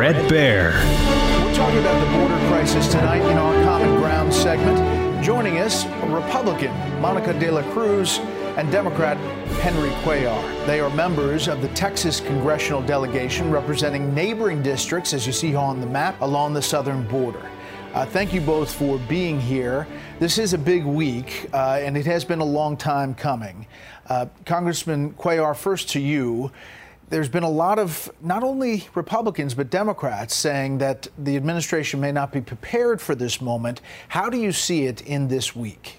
Bret Baier. We're talking about the border crisis tonight in our Common Ground segment. Joining us, Republican Monica De La Cruz and Democrat Henry Cuellar. They are members of the Texas congressional delegation representing neighboring districts, as you see on the map, along the southern border. Uh, thank you both for being here. This is a big week, uh, and it has been a long time coming. Uh, Congressman Cuellar, first to you there's been a lot of not only Republicans but Democrats saying that the administration may not be prepared for this moment. How do you see it in this week?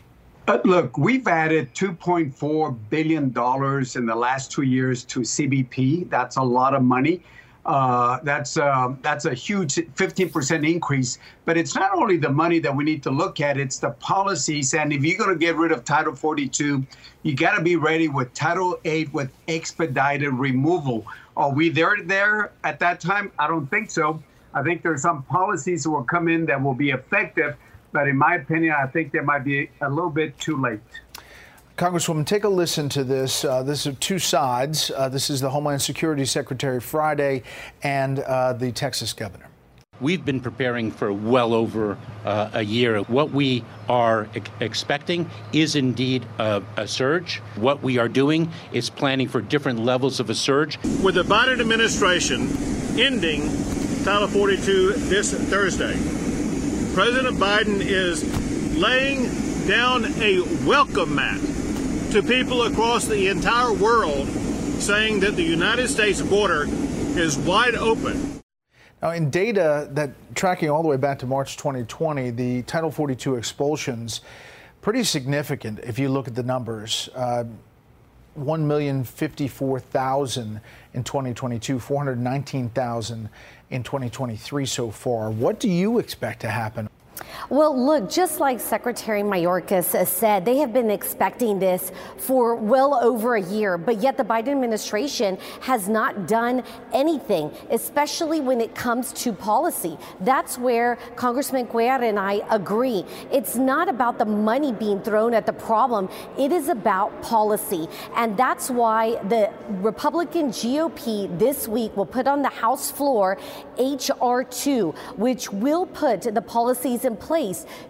Uh, look, we've added $2.4 billion in the last two years to CBP. That's a lot of money. Uh, that's uh, that's a huge 15% increase. But it's not only the money that we need to look at; it's the policies. And if you're going to get rid of Title 42, you got to be ready with Title 8 with expedited removal. Are we there there at that time? I don't think so. I think there's some policies that will come in that will be effective, but in my opinion, I think they might be a little bit too late. Congresswoman, take a listen to this. Uh, this is two sides. Uh, this is the Homeland Security Secretary Friday and uh, the Texas governor. We've been preparing for well over uh, a year. What we are e- expecting is indeed a, a surge. What we are doing is planning for different levels of a surge. With the Biden administration ending Title 42 this Thursday, President Biden is laying down a welcome mat to people across the entire world saying that the United States border is wide open. Now, in data that tracking all the way back to March 2020, the Title 42 expulsions, pretty significant if you look at the numbers. Uh, 1,054,000 in 2022, 419,000 in 2023 so far. What do you expect to happen? Well, look, just like Secretary Mayorkas said, they have been expecting this for well over a year, but yet the Biden administration has not done anything, especially when it comes to policy. That's where Congressman Cuellar and I agree. It's not about the money being thrown at the problem, it is about policy. And that's why the Republican GOP this week will put on the House floor H.R. 2, which will put the policies in place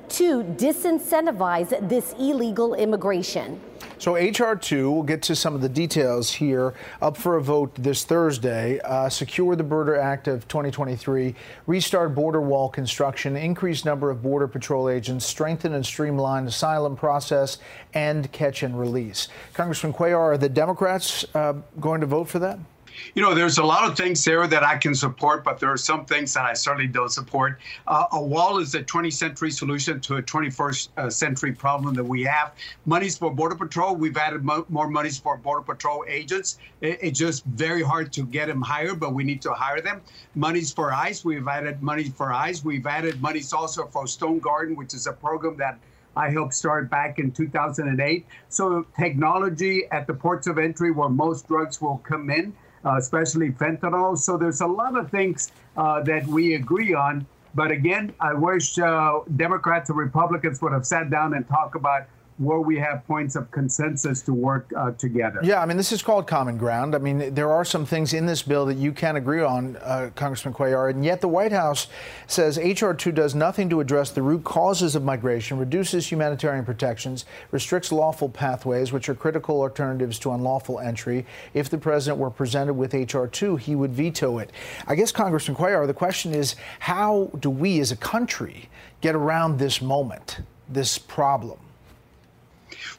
to disincentivize this illegal immigration. So, H.R. 2, we'll get to some of the details here, up for a vote this Thursday. Uh, secure the Border Act of 2023, restart border wall construction, increase number of Border Patrol agents, strengthen and streamline asylum process, and catch and release. Congressman Cuellar, are the Democrats uh, going to vote for that? You know, there's a lot of things there that I can support, but there are some things that I certainly don't support. Uh, a wall is a 20th century solution to a 21st uh, century problem that we have. Monies for Border Patrol, we've added mo- more monies for Border Patrol agents. It, it's just very hard to get them hired, but we need to hire them. Monies for ICE, we've added money for ICE. We've added monies also for Stonegarden, which is a program that I helped start back in 2008. So, technology at the ports of entry where most drugs will come in uh, especially fentanyl. So there's a lot of things uh, that we agree on. But again, I wish uh, Democrats and Republicans would have sat down and talked about where we have points of consensus to work uh, together. Yeah, I mean, this is called common ground. I mean, there are some things in this bill that you can agree on, uh, Congressman Cuellar, and yet the White House says H.R. 2 does nothing to address the root causes of migration, reduces humanitarian protections, restricts lawful pathways, which are critical alternatives to unlawful entry. If the president were presented with H.R. 2, he would veto it. I guess, Congressman Cuellar, the question is how do we as a country get around this moment, this problem?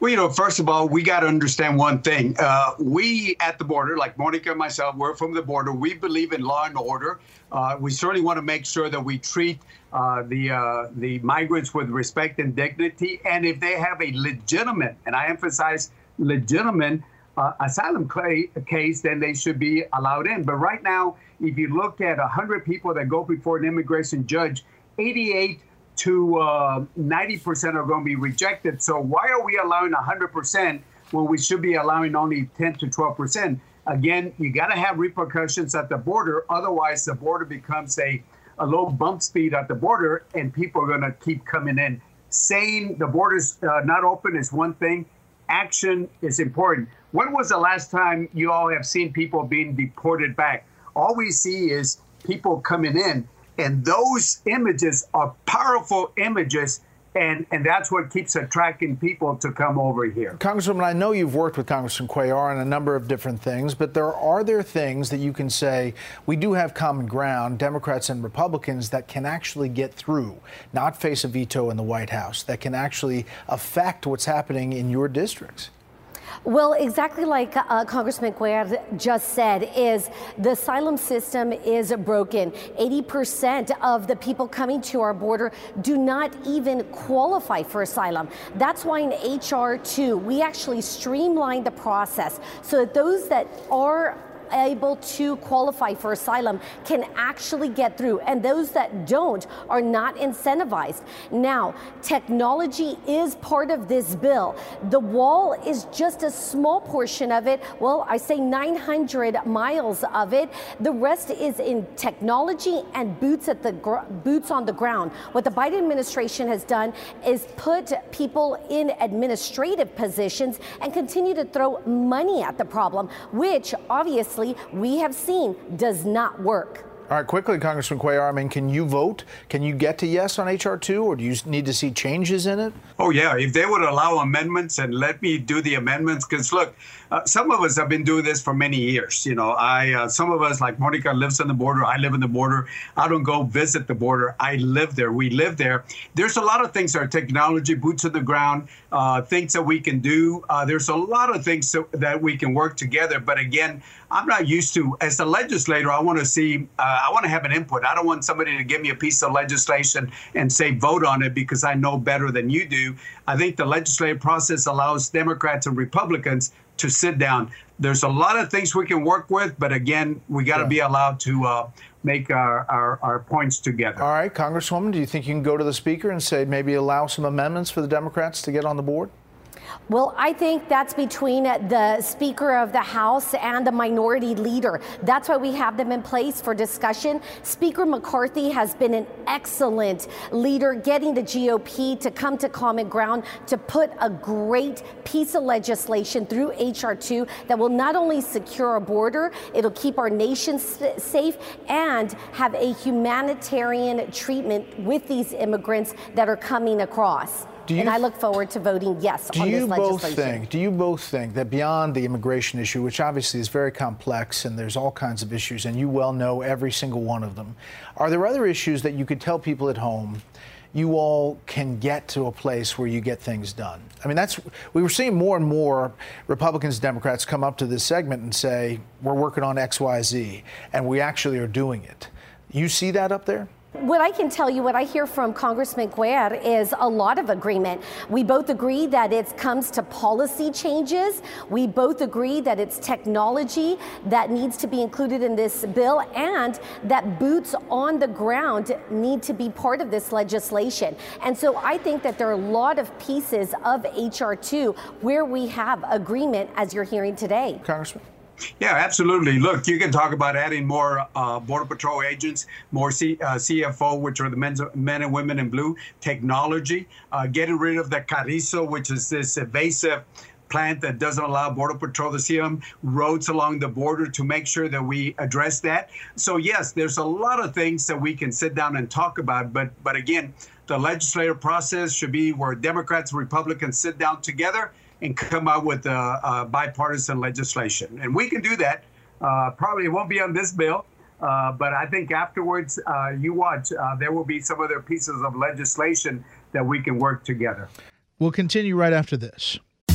Well, you know, first of all, we got to understand one thing. Uh, we at the border, like Monica and myself, we're from the border. We believe in law and order. Uh, we certainly want to make sure that we treat uh, the uh, the migrants with respect and dignity, and if they have a legitimate, and I emphasize legitimate uh, asylum case, then they should be allowed in. But right now, if you look at 100 people that go before an immigration judge, 88 to uh, 90% are going to be rejected. So why are we allowing 100% when we should be allowing only 10 to 12%? Again, you got to have repercussions at the border. Otherwise, the border becomes a, a low bump speed at the border, and people are going to keep coming in. Saying the border's uh, not open is one thing. Action is important. When was the last time you all have seen people being deported back? All we see is people coming in. And those images are powerful images. And, and that's what keeps attracting people to come over here. Congresswoman, I know you've worked with Congressman Cuellar on a number of different things, but there are there things that you can say we do have common ground, Democrats and Republicans, that can actually get through, not face a veto in the White House, that can actually affect what's happening in your districts? Well, exactly like uh, Congressman Cuellar just said, is the asylum system is broken. 80% of the people coming to our border do not even qualify for asylum. That's why in HR 2, we actually streamlined the process so that those that are able to qualify for asylum can actually get through, and those that don't are not incentivized. Now, technology is part of this bill. The wall is just a small portion of it. Well, I say 900 miles of it. The rest is in technology and boots at the gr- boots on the ground. What the Biden administration has done is put people in administrative positions and continue to throw money at the problem, which obviously obviously we have seen does not work. All right, quickly, Congressman Cuellar, I mean, can you vote? Can you get to yes on H.R. 2, or do you need to see changes in it? Oh, yeah. If they would allow amendments and let me do the amendments, because look, uh, some of us have been doing this for many years. You know, I uh, some of us, like Monica, lives on the border. I live in the border. I don't go visit the border. I live there. We live there. There's a lot of things that are technology, boots on the ground, uh, things that we can do. Uh, there's a lot of things so, that we can work together. But again, I'm not used to, as a legislator, I want to see, uh, I want to have an input. I don't want somebody to give me a piece of legislation and say vote on it because I know better than you do. I think the legislative process allows Democrats and Republicans to sit down. There's a lot of things we can work with, but again, we got to yeah. be allowed to uh, make our, our, our, points together. All right, Congresswoman, do you think you can go to the Speaker and say maybe allow some amendments for the Democrats to get on the board? Well, I think that's between the Speaker of the House and the minority leader. That's why we have them in place for discussion. Speaker McCarthy has been an excellent leader, getting the GOP to come to common ground to put a great piece of legislation through H.R. 2 that will not only secure our border, it'll keep our nation safe and have a humanitarian treatment with these immigrants that are coming across. And I look forward to voting yes do on you this both legislation. Think, do you both think that beyond the immigration issue, which obviously is very complex and there's all kinds of issues, and you well know every single one of them, are there other issues that you could tell people at home? You all can get to a place where you get things done. I mean, that's we were seeing more and more Republicans, and Democrats come up to this segment and say, "We're working on X, Y, Z," and we actually are doing it. You see that up there? What I can tell you, what I hear from Congressman Cuellar is a lot of agreement. We both agree that it comes to policy changes. We both agree that it's technology that needs to be included in this bill and that boots on the ground need to be part of this legislation. And so I think that there are a lot of pieces of HR 2 where we have agreement as you're hearing today. Congressman. Yeah, absolutely. Look, you can talk about adding more uh, Border Patrol agents, more C, uh, CFO, which are the men, men and women in blue, technology, uh, getting rid of the Carrizo, which is this evasive plant that doesn't allow Border Patrol to see them, roads along the border to make sure that we address that. So, yes, there's a lot of things that we can sit down and talk about. But, but again, the legislative process should be where Democrats and Republicans sit down together and come out with a, bipartisan legislation. And we can do that. Uh, probably won't be on this bill, uh, but I think afterwards, uh, you watch, uh, there will be some other pieces of legislation that we can work together. We'll continue right after this.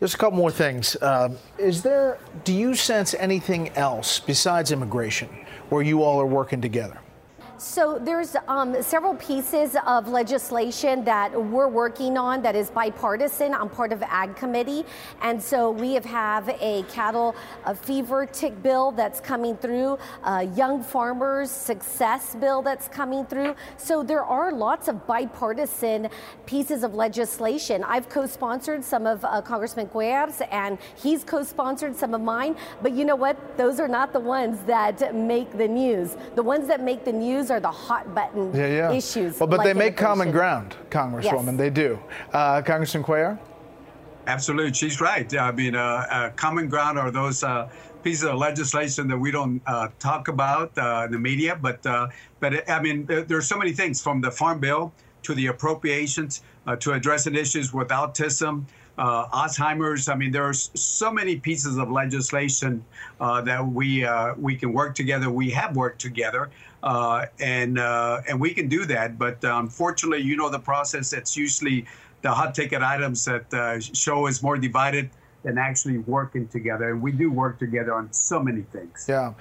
Just a couple more things. Uh, is there, do you sense anything else besides immigration where you all are working together? So there's um, several pieces of legislation that we're working on that is bipartisan. I'm part of Ag Committee, and so we have, have a cattle a fever tick bill that's coming through, a young farmers success bill that's coming through. So there are lots of bipartisan pieces of legislation. I've co-sponsored some of uh, Congressman Cuellar's, and he's co-sponsored some of mine. But you know what? Those are not the ones that make the news. The ones that make the news those are the hot button yeah, yeah. issues. Well, but like they make common ground, Congresswoman. Yes. They do. Uh, Congressman Cuellar? Absolutely. She's right. I mean, uh, uh, common ground are those uh, pieces of legislation that we don't uh, talk about uh, in the media. But, but I mean, there, there, are so many things from the Farm Bill to the appropriations to addressing issues with autism. Uh, Alzheimer's. I mean, there are so many pieces of legislation uh, that we uh, we can work together. We have worked together, uh, and uh, and we can do that. But unfortunately, you know the process. It's usually the hot ticket items that uh, show is more divided than actually working together. And we do work together on so many things. Yeah,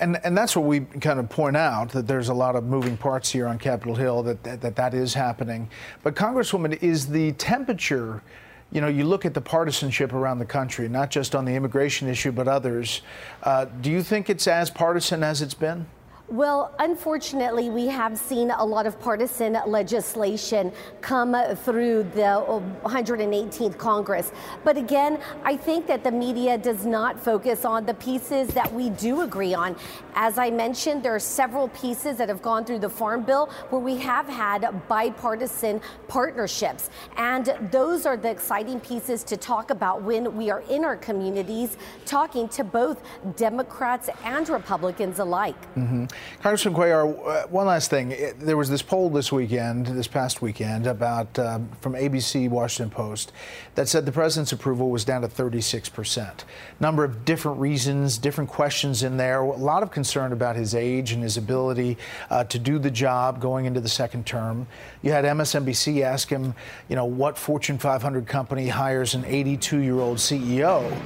and and that's what we kind of point out that there's a lot of moving parts here on Capitol Hill that that that, that is happening. But Congresswoman, is the temperature? You know, you look at the partisanship around the country, not just on the immigration issue, but others. Uh, do you think it's as partisan as it's been? Well, unfortunately, we have seen a lot of partisan legislation come through the 118th Congress. But again, I think that the media does not focus on the pieces that we do agree on. As I mentioned, there are several pieces that have gone through the Farm Bill where we have had bipartisan partnerships. And those are the exciting pieces to talk about when we are in our communities talking to both Democrats and Republicans alike. Mm-hmm. Congressman Cuellar, uh, one last thing. There was this poll this weekend, this past weekend, about um, from ABC Washington Post that said the president's approval was down to 36 percent. Number of different reasons, different questions in there. A lot of concern about his age and his ability uh, to do the job going into the second term. You had MSNBC ask him, you know, what Fortune 500 company hires an 82-year-old CEO,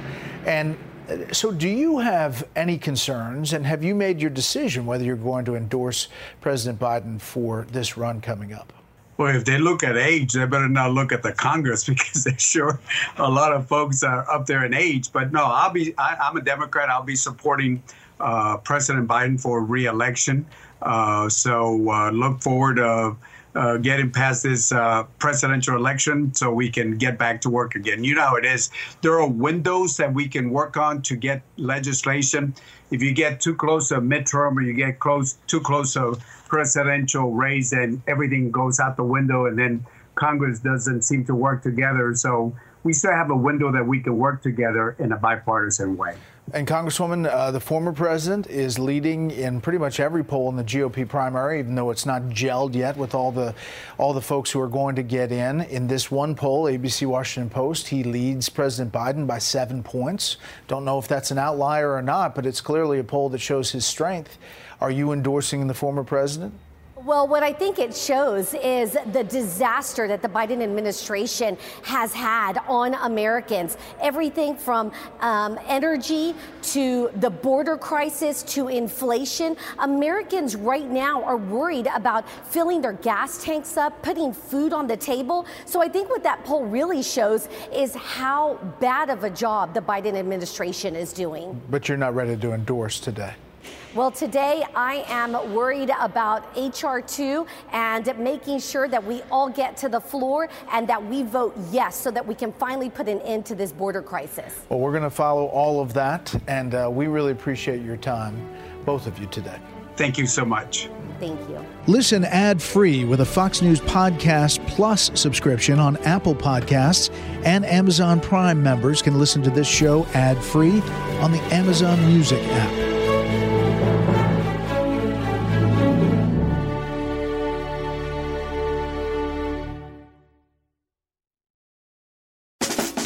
and so, do you have any concerns, and have you made your decision whether you're going to endorse President Biden for this run coming up? Well, if they look at age, they better not look at the Congress because they're sure a lot of folks are up there in age. But no, I'll be. I, am a Democrat. I'll be supporting uh, President Biden for reelection. Uh, so uh, look forward to uh, getting past this uh, presidential election so we can get back to work again. You know how it is. There are windows that we can work on to get legislation. If you get too close to a midterm or you get close too close to presidential race, then everything goes out the window, and then Congress doesn't seem to work together. So we still have a window that we can work together in a bipartisan way. And Congresswoman, uh, the former president is leading in pretty much every poll in the GOP primary, even though it's not gelled yet with all the all the folks who are going to get in. In this one poll, ABC Washington Post, he leads President Biden by seven points. Don't know if that's an outlier or not, but it's clearly a poll that shows his strength. Are you endorsing the former president? Well, what I think it shows is the disaster that the Biden administration has had on Americans. Everything from um, energy to the border crisis to inflation. Americans right now are worried about filling their gas tanks up, putting food on the table. So I think what that poll really shows is how bad of a job the Biden administration is doing. But you're not ready to endorse today. Well, today I am worried about H.R. 2 and making sure that we all get to the floor and that we vote yes so that we can finally put an end to this border crisis. Well, we're going to follow all of that, and uh, we really appreciate your time, both of you, today. Thank you so much. Thank you. Listen ad free with a Fox News Podcast Plus subscription on Apple Podcasts, and Amazon Prime members can listen to this show ad free on the Amazon Music app.